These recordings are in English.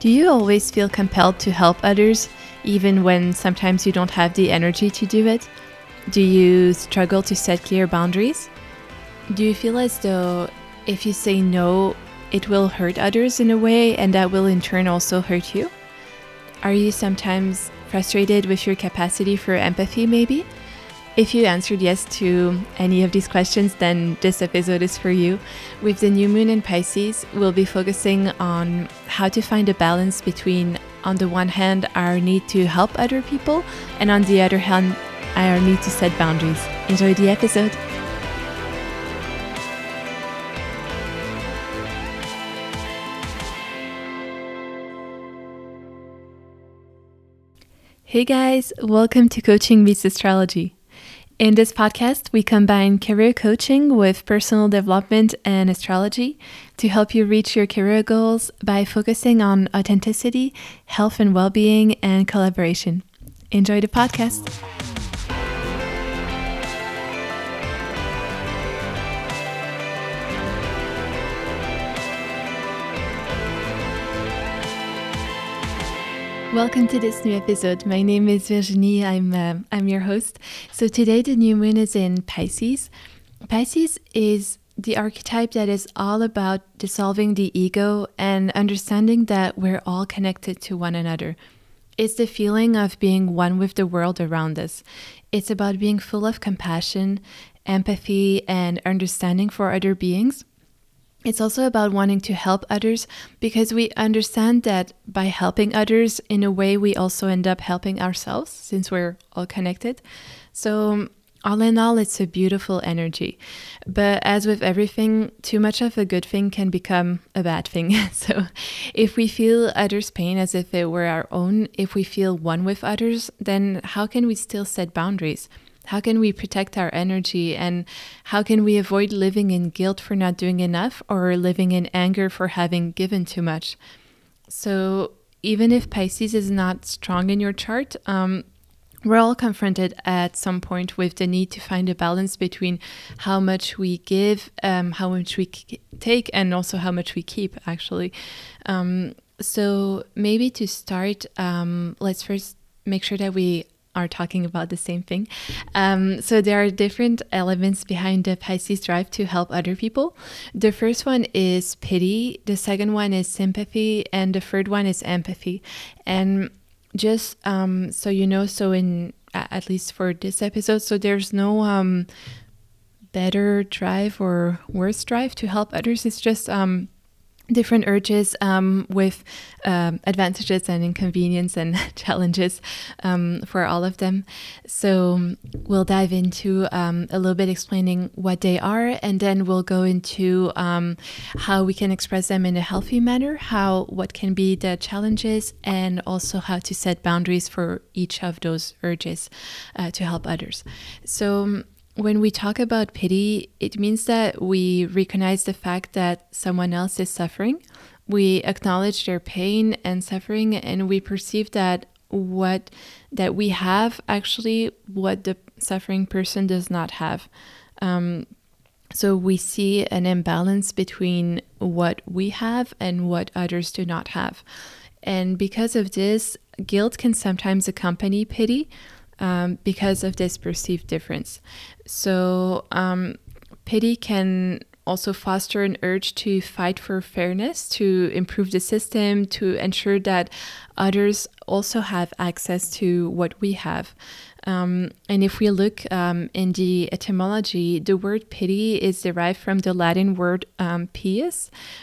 Do you always feel compelled to help others, even when sometimes you don't have the energy to do it? Do you struggle to set clear boundaries? Do you feel as though if you say no, it will hurt others in a way and that will in turn also hurt you? Are you sometimes frustrated with your capacity for empathy, maybe? If you answered yes to any of these questions, then this episode is for you. With the new moon in Pisces, we'll be focusing on how to find a balance between, on the one hand, our need to help other people, and on the other hand, our need to set boundaries. Enjoy the episode. Hey guys, welcome to Coaching Meets Astrology. In this podcast, we combine career coaching with personal development and astrology to help you reach your career goals by focusing on authenticity, health and well being, and collaboration. Enjoy the podcast. Welcome to this new episode. My name is Virginie. I'm uh, I'm your host. So today the new moon is in Pisces. Pisces is the archetype that is all about dissolving the ego and understanding that we're all connected to one another. It's the feeling of being one with the world around us. It's about being full of compassion, empathy, and understanding for other beings. It's also about wanting to help others because we understand that by helping others, in a way, we also end up helping ourselves since we're all connected. So, all in all, it's a beautiful energy. But as with everything, too much of a good thing can become a bad thing. so, if we feel others' pain as if it were our own, if we feel one with others, then how can we still set boundaries? How can we protect our energy and how can we avoid living in guilt for not doing enough or living in anger for having given too much? So, even if Pisces is not strong in your chart, um, we're all confronted at some point with the need to find a balance between how much we give, um, how much we take, and also how much we keep, actually. Um, so, maybe to start, um, let's first make sure that we are talking about the same thing. Um, so there are different elements behind the Pisces drive to help other people. The first one is pity, the second one is sympathy, and the third one is empathy. And just um, so you know, so in at least for this episode, so there's no um, better drive or worse drive to help others. It's just um, different urges um, with um, advantages and inconvenience and challenges um, for all of them. So we'll dive into um, a little bit explaining what they are, and then we'll go into um, how we can express them in a healthy manner, how what can be the challenges, and also how to set boundaries for each of those urges uh, to help others. So when we talk about pity, it means that we recognize the fact that someone else is suffering. We acknowledge their pain and suffering, and we perceive that what that we have actually what the suffering person does not have. Um, so we see an imbalance between what we have and what others do not have. And because of this, guilt can sometimes accompany pity um, because of this perceived difference. So, um, pity can also foster an urge to fight for fairness, to improve the system, to ensure that others also have access to what we have. Um, and if we look um, in the etymology, the word pity is derived from the Latin word um,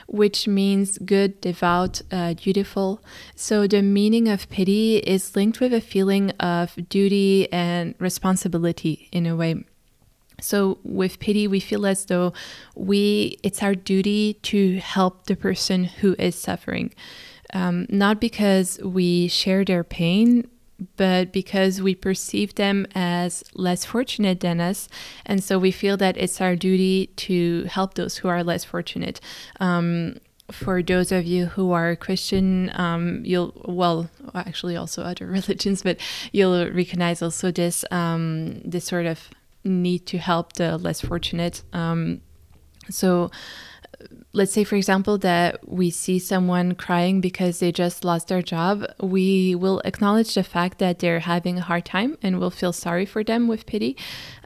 which means good, devout, uh, dutiful. So the meaning of pity is linked with a feeling of duty and responsibility in a way. So with pity, we feel as though we it's our duty to help the person who is suffering, um, not because we share their pain, but because we perceive them as less fortunate than us. And so we feel that it's our duty to help those who are less fortunate. Um, for those of you who are Christian, um, you'll well, actually also other religions, but you'll recognize also this um, this sort of need to help the less fortunate. Um, so, let's say, for example, that we see someone crying because they just lost their job, we will acknowledge the fact that they're having a hard time and we'll feel sorry for them with pity.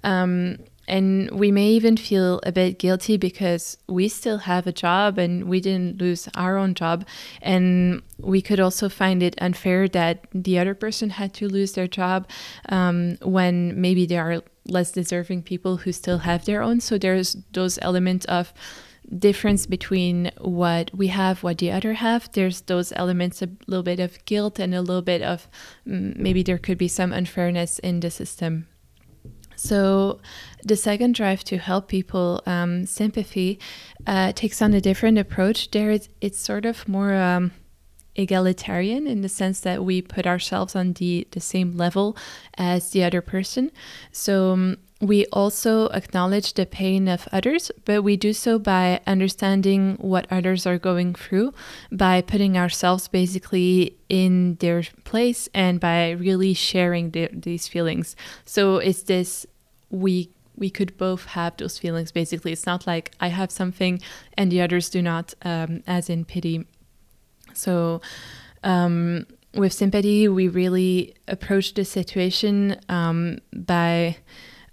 Um, and we may even feel a bit guilty because we still have a job and we didn't lose our own job. And we could also find it unfair that the other person had to lose their job um, when maybe there are less deserving people who still have their own. So there's those elements of difference between what we have, what the other have. There's those elements, a little bit of guilt and a little bit of mm, maybe there could be some unfairness in the system. So, the second drive to help people, um, sympathy, uh, takes on a different approach. There, it's, it's sort of more um, egalitarian in the sense that we put ourselves on the, the same level as the other person. So, um, we also acknowledge the pain of others, but we do so by understanding what others are going through, by putting ourselves basically in their place, and by really sharing the, these feelings. So it's this we we could both have those feelings. Basically, it's not like I have something and the others do not, um, as in pity. So. Um, with sympathy, we really approach the situation um, by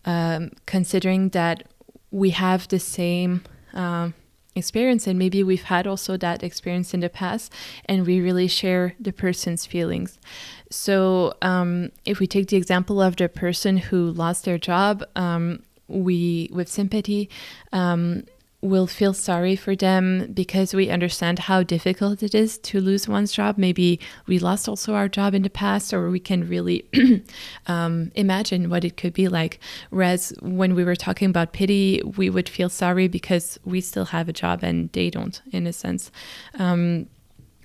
um, considering that we have the same um, experience and maybe we've had also that experience in the past and we really share the person's feelings. So um, if we take the example of the person who lost their job um, we with sympathy um, will feel sorry for them because we understand how difficult it is to lose one's job. Maybe we lost also our job in the past, or we can really um, imagine what it could be like. Whereas when we were talking about pity, we would feel sorry because we still have a job and they don't, in a sense. Um,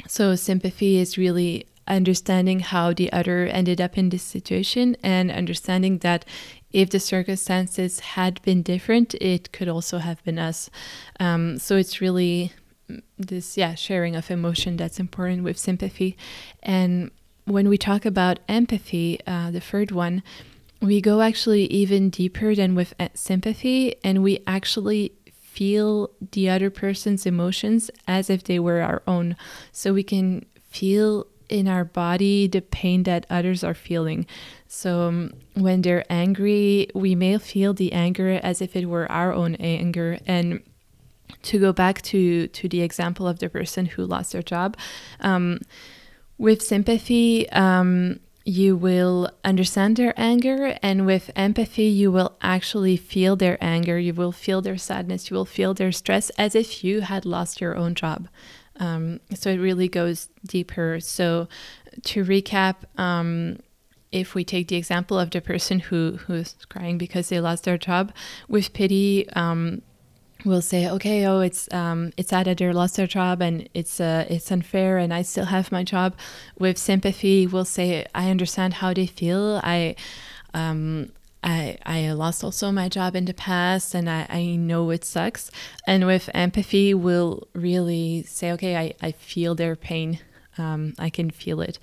so sympathy is really understanding how the other ended up in this situation and understanding that if the circumstances had been different, it could also have been us. Um, so it's really this, yeah, sharing of emotion that's important with sympathy. And when we talk about empathy, uh, the third one, we go actually even deeper than with uh, sympathy, and we actually feel the other person's emotions as if they were our own. So we can feel in our body the pain that others are feeling. So um, when they're angry, we may feel the anger as if it were our own anger. And to go back to to the example of the person who lost their job, um, with sympathy. Um, you will understand their anger, and with empathy, you will actually feel their anger. You will feel their sadness. You will feel their stress as if you had lost your own job. Um, so it really goes deeper. So to recap, um, if we take the example of the person who who's crying because they lost their job, with pity, um, we'll say, okay, oh, it's um, it's sad that they lost their job and it's uh, it's unfair, and I still have my job. With sympathy, we'll say, I understand how they feel. I um, I, I lost also my job in the past and I, I know it sucks. And with empathy, we'll really say, okay, I, I feel their pain. Um, I can feel it.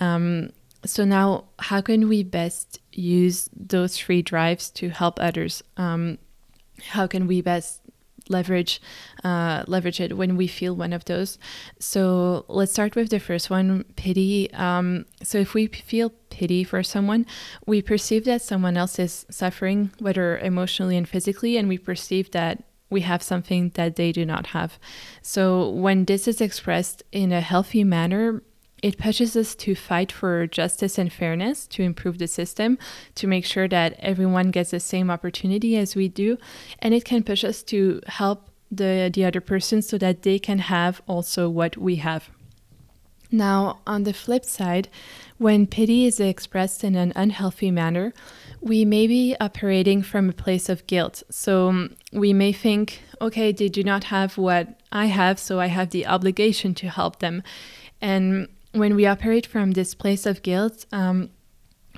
Um, so now, how can we best use those three drives to help others? Um, how can we best leverage uh, leverage it when we feel one of those. So let's start with the first one, pity. Um, so if we feel pity for someone, we perceive that someone else is suffering, whether emotionally and physically, and we perceive that we have something that they do not have. So when this is expressed in a healthy manner, it pushes us to fight for justice and fairness, to improve the system, to make sure that everyone gets the same opportunity as we do. And it can push us to help the, the other person so that they can have also what we have. Now, on the flip side, when pity is expressed in an unhealthy manner, we may be operating from a place of guilt. So um, we may think, okay, they do not have what I have, so I have the obligation to help them. And when we operate from this place of guilt, um,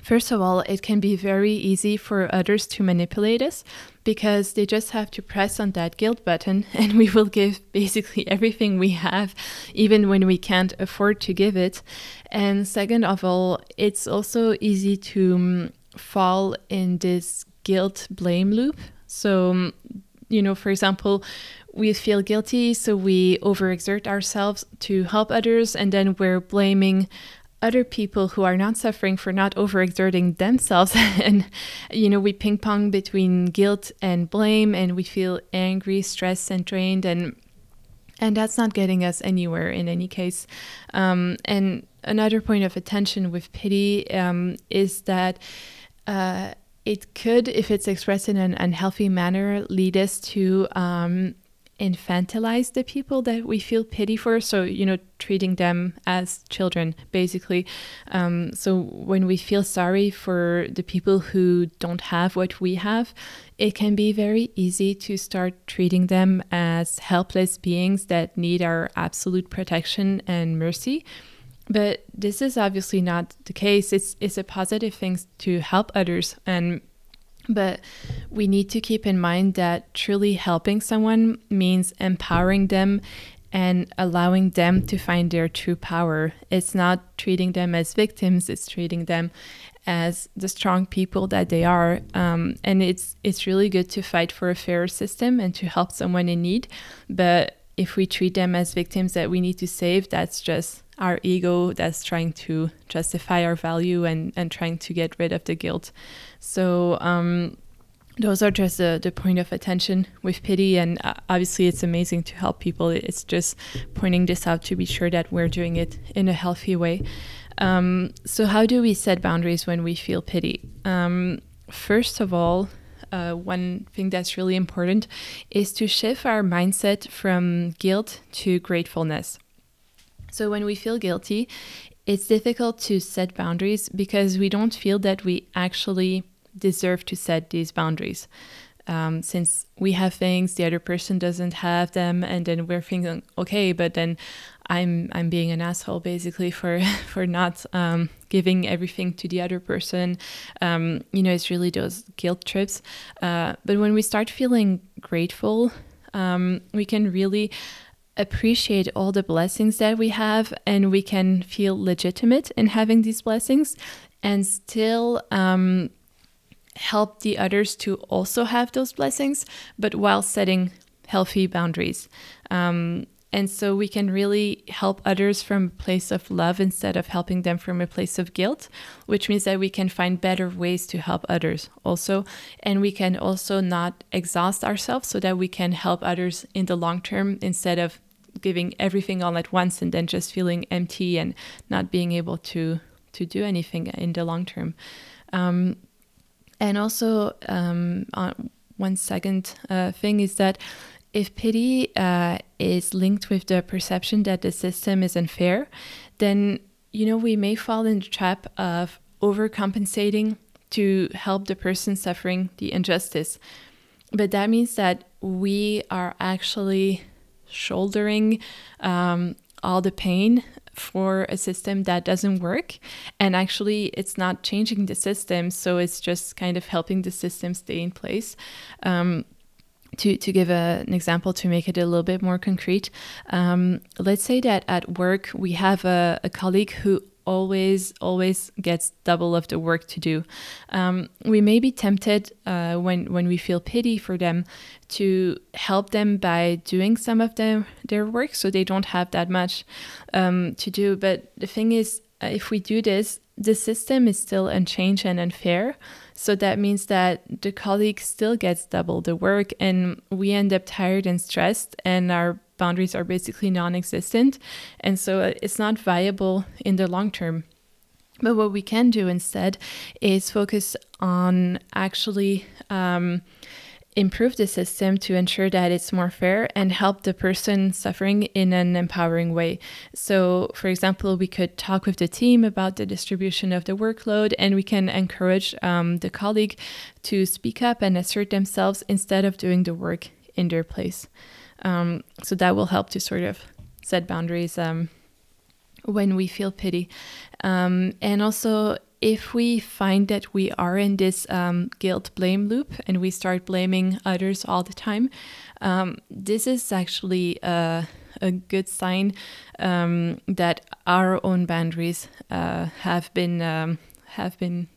First of all, it can be very easy for others to manipulate us because they just have to press on that guilt button and we will give basically everything we have, even when we can't afford to give it. And second of all, it's also easy to um, fall in this guilt blame loop. So, um, you know, for example, we feel guilty, so we overexert ourselves to help others, and then we're blaming other people who are not suffering for not overexerting themselves. And you know we ping pong between guilt and blame and we feel angry stressed and drained and and that's not getting us anywhere in any case. Um, and another point of attention with pity um, is that uh, it could if it's expressed in an unhealthy manner lead us to um, infantilize the people that we feel pity for. So, you know, treating them as children, basically. Um, so, when we feel sorry for the people who don't have what we have, it can be very easy to start treating them as helpless beings that need our absolute protection and mercy. But this is obviously not the case. It's, it's a positive thing to help others and but we need to keep in mind that truly helping someone means empowering them and allowing them to find their true power. It's not treating them as victims, it's treating them as the strong people that they are. Um, and it's it's really good to fight for a fairer system and to help someone in need. But if we treat them as victims that we need to save, that's just our ego that's trying to justify our value and, and trying to get rid of the guilt. So, um, those are just the, the point of attention with pity. And uh, obviously, it's amazing to help people. It's just pointing this out to be sure that we're doing it in a healthy way. Um, so, how do we set boundaries when we feel pity? Um, first of all, uh, one thing that's really important is to shift our mindset from guilt to gratefulness. So when we feel guilty, it's difficult to set boundaries because we don't feel that we actually deserve to set these boundaries. Um, since we have things the other person doesn't have them, and then we're thinking, okay, but then I'm I'm being an asshole basically for for not um, giving everything to the other person. Um, you know, it's really those guilt trips. Uh, but when we start feeling grateful, um, we can really appreciate all the blessings that we have and we can feel legitimate in having these blessings and still um, help the others to also have those blessings, but while setting healthy boundaries. Um, and so we can really help others from a place of love instead of helping them from a place of guilt, which means that we can find better ways to help others also. And we can also not exhaust ourselves so that we can help others in the long term instead of giving everything all at once and then just feeling empty and not being able to to do anything in the long term. Um, and also, um, one second uh, thing is that if pity uh, is linked with the perception that the system is unfair, then you know we may fall in the trap of overcompensating to help the person suffering the injustice. But that means that we are actually shouldering um, all the pain for a system that doesn't work. And actually, it's not changing the system. So it's just kind of helping the system stay in place. Um, to, to give a, an example to make it a little bit more concrete, um, let's say that at work we have a, a colleague who always always gets double of the work to do. Um, we may be tempted uh, when when we feel pity for them to help them by doing some of their, their work, so they don't have that much um, to do. But the thing is, uh, if we do this, the system is still unchanged and unfair. So that means that the colleague still gets double the work, and we end up tired and stressed, and our boundaries are basically non existent. And so uh, it's not viable in the long term. But what we can do instead is focus on actually um, improve the system to ensure that it's more fair and help the person suffering in an empowering way. So, for example, we could talk with the team about the distribution of the workload and we can encourage um, the colleague to speak up and assert themselves instead of doing the work in their place. Um, so that will help to sort of set boundaries um, when we feel pity. Um, and also, if we find that we are in this um, guilt blame loop and we start blaming others all the time, um, this is actually a, a good sign um, that our own boundaries uh, have been have been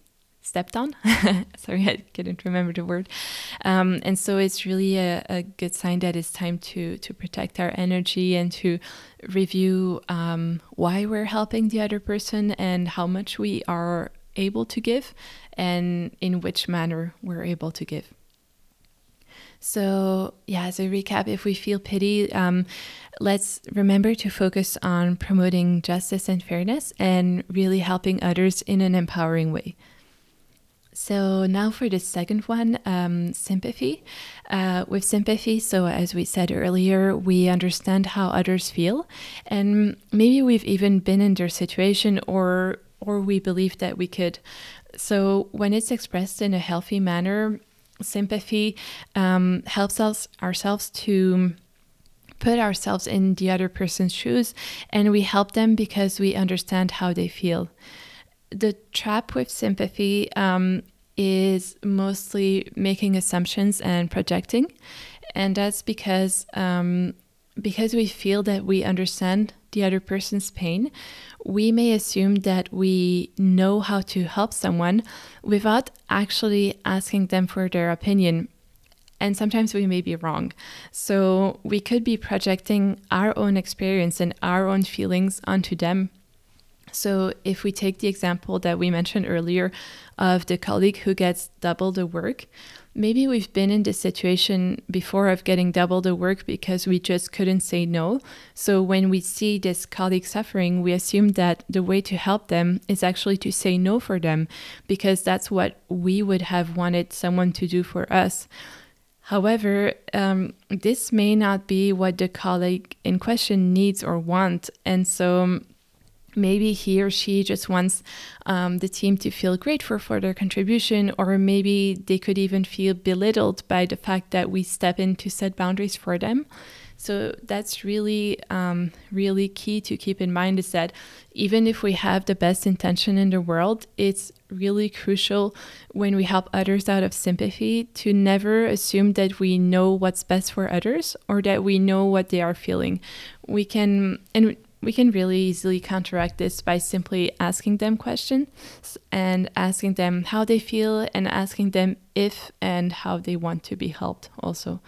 stepped on. Sorry, I couldn't remember the word. Um, and so it's really a, a, good sign that it's time to to protect our energy and to review um, why we're helping the other person and how much we are able to give and in which manner we're able to give. So, yeah, as a recap, if we feel pity, um, let's remember to focus on promoting justice and fairness and really helping others in an empowering way. So now for the second one, um, sympathy. Uh, with sympathy, so as we said earlier, we understand how others feel, and maybe we've even been in their situation, or or we believe that we could. So when it's expressed in a healthy manner, sympathy um, helps us ourselves to put ourselves in the other person's shoes, and we help them because we understand how they feel the trap with sympathy um, is mostly making assumptions and projecting, and that's because um, because we feel that we understand the other person's pain, we may assume that we know how to help someone without actually asking them for their opinion. And sometimes we may be wrong. So we could be projecting our own experience and our own feelings onto them so, if we take the example that we mentioned earlier of the colleague who gets double the work, maybe we've been in this situation before of getting double the work because we just couldn't say no. So, when we see this colleague suffering, we assume that the way to help them is actually to say no for them because that's what we would have wanted someone to do for us. However, um, this may not be what the colleague in question needs or wants. And so, maybe he or she just wants um, the team to feel grateful for their contribution, or maybe they could even feel belittled by the fact that we step in to set boundaries for them. So that's really, um, really key to keep in mind is that even if we have the best intention in the world, it's really crucial when we help others out of sympathy to never assume that we know what's best for others or that we know what they are feeling. We can, and we can really easily counteract this by simply asking them questions and asking them how they feel and asking them if and how they want to be helped also.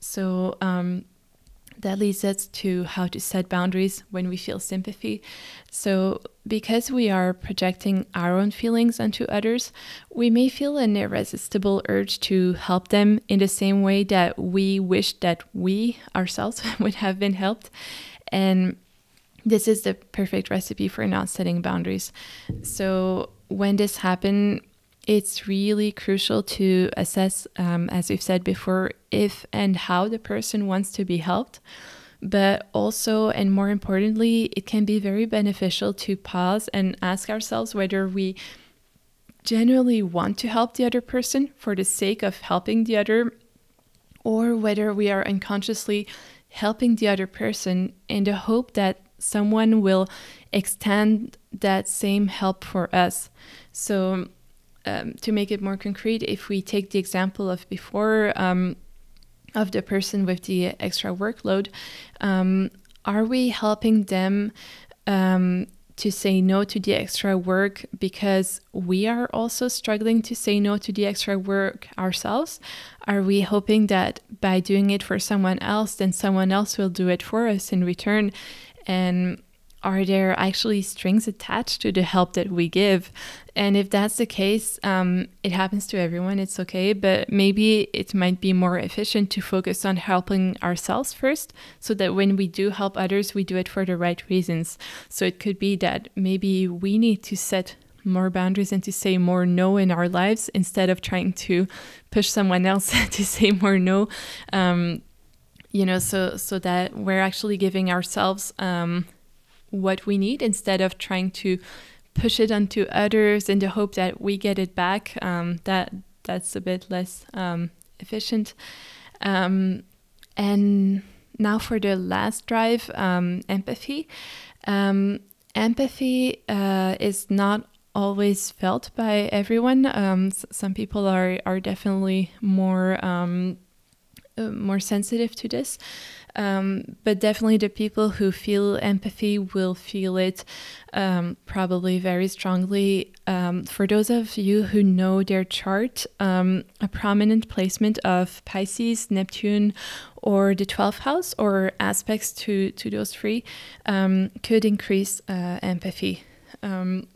So um, that leads us to how to set boundaries when we feel sympathy. So, because we are projecting our own feelings onto others, we may feel an irresistible urge to help them in the same way that we wish that we ourselves would have been helped. And this is the perfect recipe for not setting boundaries. So when this happens, it's really crucial to assess, um, as we've said before, if and how the person wants to be helped. But also, and more importantly, it can be very beneficial to pause and ask ourselves whether we genuinely want to help the other person for the sake of helping the other, or whether we are unconsciously helping the other person in the hope that someone will extend that same help for us. So, um, to make it more concrete, if we take the example of before um, of the person with the extra workload, um, are we helping them? Um, to say no to the extra work because we are also struggling to say no to the extra work ourselves? Are we hoping that by doing it for someone else, then someone else will do it for us in return? And are there actually strings attached to the help that we give? And if that's the case, um, it happens to everyone, it's okay, but maybe it might be more efficient to focus on helping ourselves first so that when we do help others, we do it for the right reasons. So it could be that maybe we need to set more boundaries and to say more no in our lives instead of trying to push someone else to say more no. Um, you know so so that we're actually giving ourselves um, what we need instead of trying to push it onto others in the hope that we get it back um, that that's a bit less um, efficient um, and now for the last drive um, empathy um, empathy uh, is not always felt by everyone. Some people are are definitely more uh, more sensitive to this. Um, but definitely, the people who feel empathy will feel it um, probably very strongly. Um, for those of you who know their chart, um, a prominent placement of Pisces, Neptune, or the 12th house, or aspects to, to those three, um, could increase uh, empathy. Um,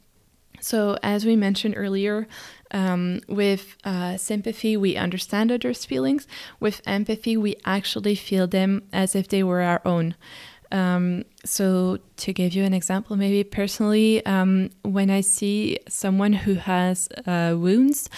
so, as we mentioned earlier, um, with uh, sympathy, we understand others' feelings. With empathy, we actually feel them as if they were our own. Um, so, to give you an example, maybe personally, um, when I see someone who has uh, wounds,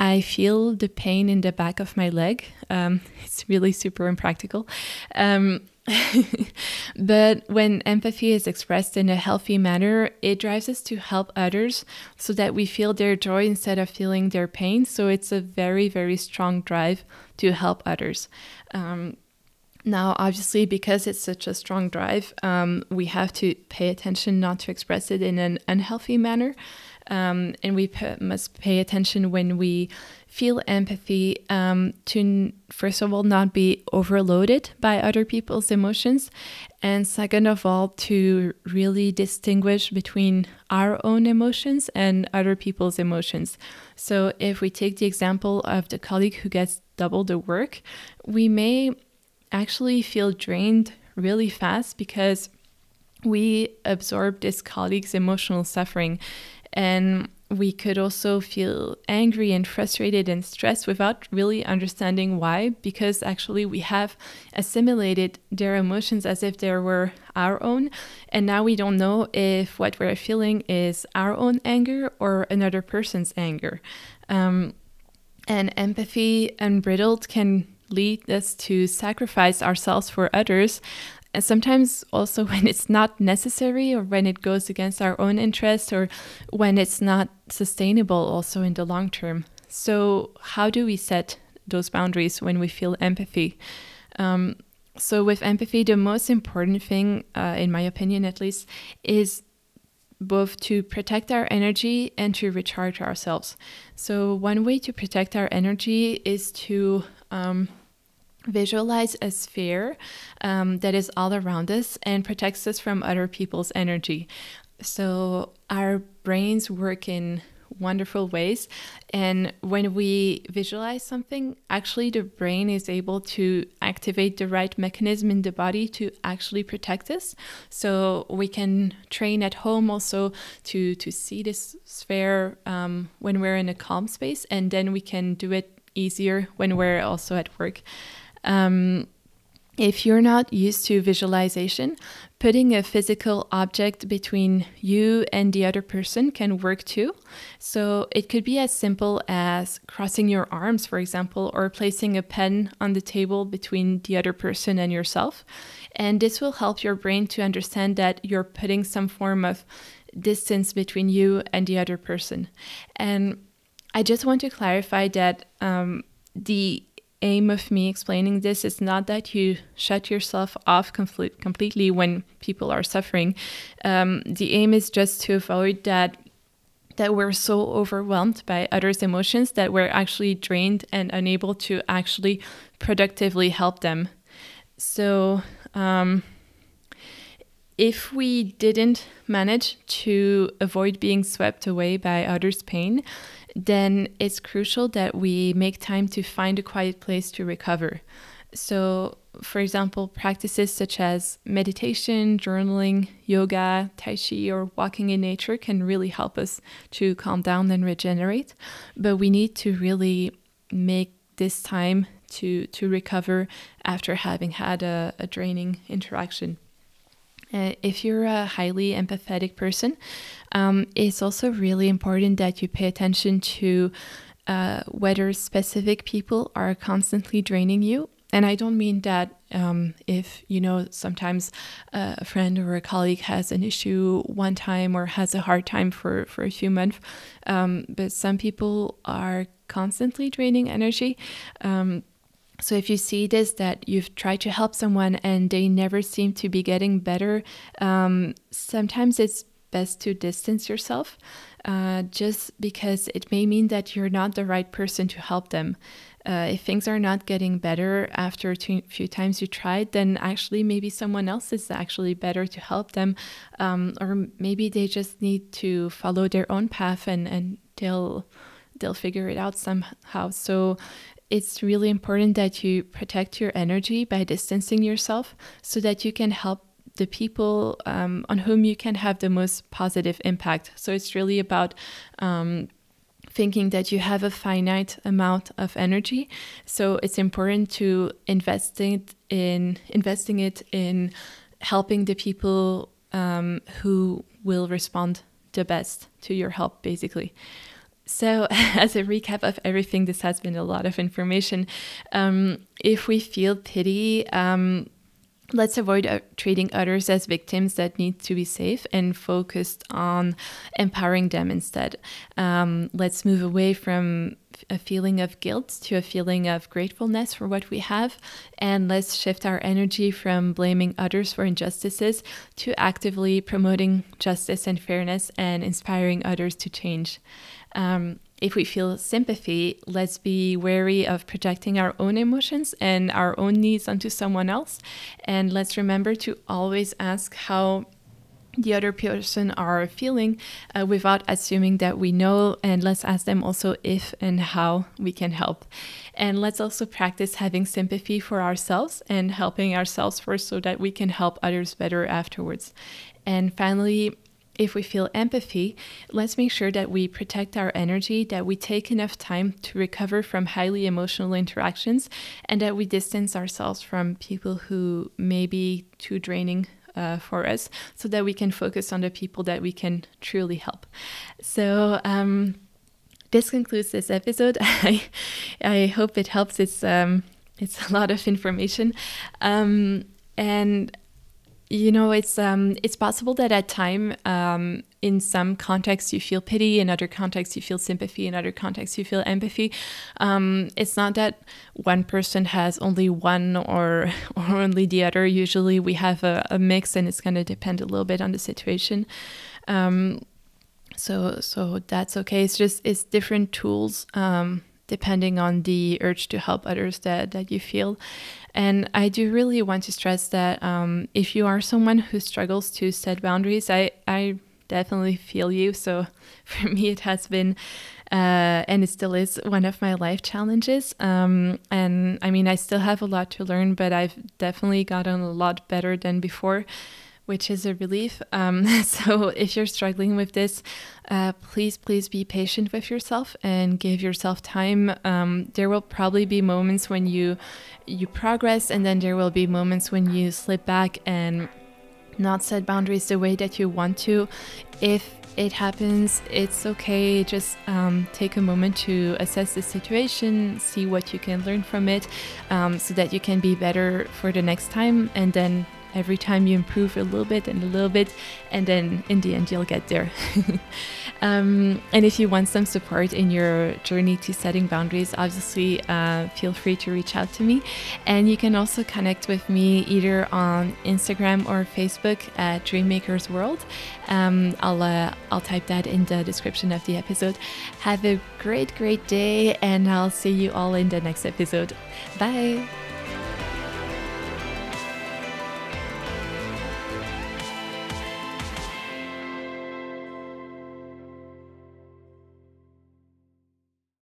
I feel the pain in the back of my leg. Um, it's really super impractical. Um, but when empathy is expressed in a healthy manner, it drives us to help others so that we feel their joy instead of feeling their pain. So it's a very, very strong drive to help others. Um, now, obviously, because it's such a strong drive, um, we have to pay attention not to express it in an unhealthy manner. Um, and we p- must pay attention when we feel empathy um, to, first of all, not be overloaded by other people's emotions. And second of all, to really distinguish between our own emotions and other people's emotions. So, if we take the example of the colleague who gets double the work, we may actually feel drained really fast because we absorb this colleague's emotional suffering and we could also feel angry and frustrated and stressed without really understanding why, because actually we have assimilated their emotions as if they were our own. And now we don't know if what we're feeling is our own anger or another person's anger. Um, and empathy unbridled can lead us to sacrifice ourselves for others and sometimes also when it's not necessary or when it goes against our own interests or when it's not sustainable also in the long term. So, how do we set those boundaries when we feel empathy? Um, so, with empathy, the most important thing, uh, in my opinion at least, is both to protect our energy and to recharge ourselves. So, one way to protect our energy is to um, visualize a sphere um, that is all around us and protects us from other people's energy. So our brains work in wonderful ways. And when we visualize something, actually the brain is able to activate the right mechanism in the body to actually protect us. So we can train at home also to to see this sphere um, when we're in a calm space, and then we can do it easier when we're also at work. Um, if you're not used to visualization, putting a physical object between you and the other person can work too. So it could be as simple as crossing your arms, for example, or placing a pen on the table between the other person and yourself. And this will help your brain to understand that you're putting some form of distance between you and the other person. And I just want to clarify that um, the aim of me explaining this is not that you shut yourself off complete, completely when people are suffering. Um, the aim is just to avoid that that we're so overwhelmed by others' emotions that we're actually drained and unable to actually productively help them. So, um, if we didn't manage to avoid being swept away by others' pain, then it's crucial that we make time to find a quiet place to recover. So, for example, practices such as meditation, journaling, yoga, tai chi, or walking in nature can really help us to calm down and regenerate. But we need to really make this time to, to recover after having had a, a draining interaction. Uh, if you're a highly empathetic person, um, it's also really important that you pay attention to uh, whether specific people are constantly draining you. And I don't mean that um, if, you know, sometimes uh, a friend or a colleague has an issue one time or has a hard time for, for a few months, um, but some people are constantly draining energy. Um, so if you see this, that you've tried to help someone and they never seem to be getting better, um, sometimes it's best to distance yourself. uh, just because it may mean that you're not the right person to help them. Uh, if things are not getting better after a few times you tried, then actually maybe someone else is actually better to help them, um, or maybe they just need to follow their own path and and they'll they'll figure it out somehow. So it's really important that you protect your energy by distancing yourself so that you can help the people um, on whom you can have the most positive impact. So it's really about um, thinking that you have a finite amount of energy. So it's important to invest it in investing it in helping the people um, who will respond the best to your help, basically. So, as a recap of everything, this has been a lot of information. Um, if we feel pity, um, let's avoid uh, treating others as victims that need to be safe and focused on empowering them instead. Um, let's move away from a feeling of guilt to a feeling of gratefulness for what we have. And let's shift our energy from blaming others for injustices to actively promoting justice and fairness and inspiring others to change. Um, if we feel sympathy, let's be wary of projecting our own emotions and our own needs onto someone else. And let's remember to always ask how the other person are feeling uh, without assuming that we know. And let's ask them also if and how we can help. And let's also practice having sympathy for ourselves and helping ourselves first so that we can help others better afterwards. And finally if we feel empathy, let's make sure that we protect our energy, that we take enough time to recover from highly emotional interactions, and that we distance ourselves from people who may be too draining uh, for us so that we can focus on the people that we can truly help. So, um, this concludes this episode. I, I hope it helps. It's, um, it's a lot of information. Um, and you know, it's um, it's possible that at time, um, in some contexts you feel pity, in other contexts you feel sympathy, in other contexts you feel empathy. Um, it's not that one person has only one or or only the other. Usually we have a, a mix, and it's going to depend a little bit on the situation. Um, so so that's okay. It's just it's different tools um, depending on the urge to help others that that you feel. And I do really want to stress that um, if you are someone who struggles to set boundaries, I, I definitely feel you. So for me, it has been, uh, and it still is one of my life challenges. Um, and I mean, I still have a lot to learn, but I've definitely gotten a lot better than before which is a relief. Um, so, if you're struggling with this, uh, please, please be patient with yourself and give yourself time. Um, there will probably be moments when you you progress, and then there will be moments when you slip back and not set boundaries the way that you want to. If it happens, it's okay. Just um, take a moment to assess the situation, see what you can learn from it, um, so that you can be better for the next time, and then every time you improve a little bit and a little bit, and then in the end, you'll get there. um, and if you want some support in your journey to setting boundaries, obviously uh, feel free to reach out to me. And you can also connect with me either on Instagram or Facebook at Dreammakers World. Um, I'll, uh, I'll type that in the description of the episode. Have a great, great day, and I'll see you all in the next episode. Bye.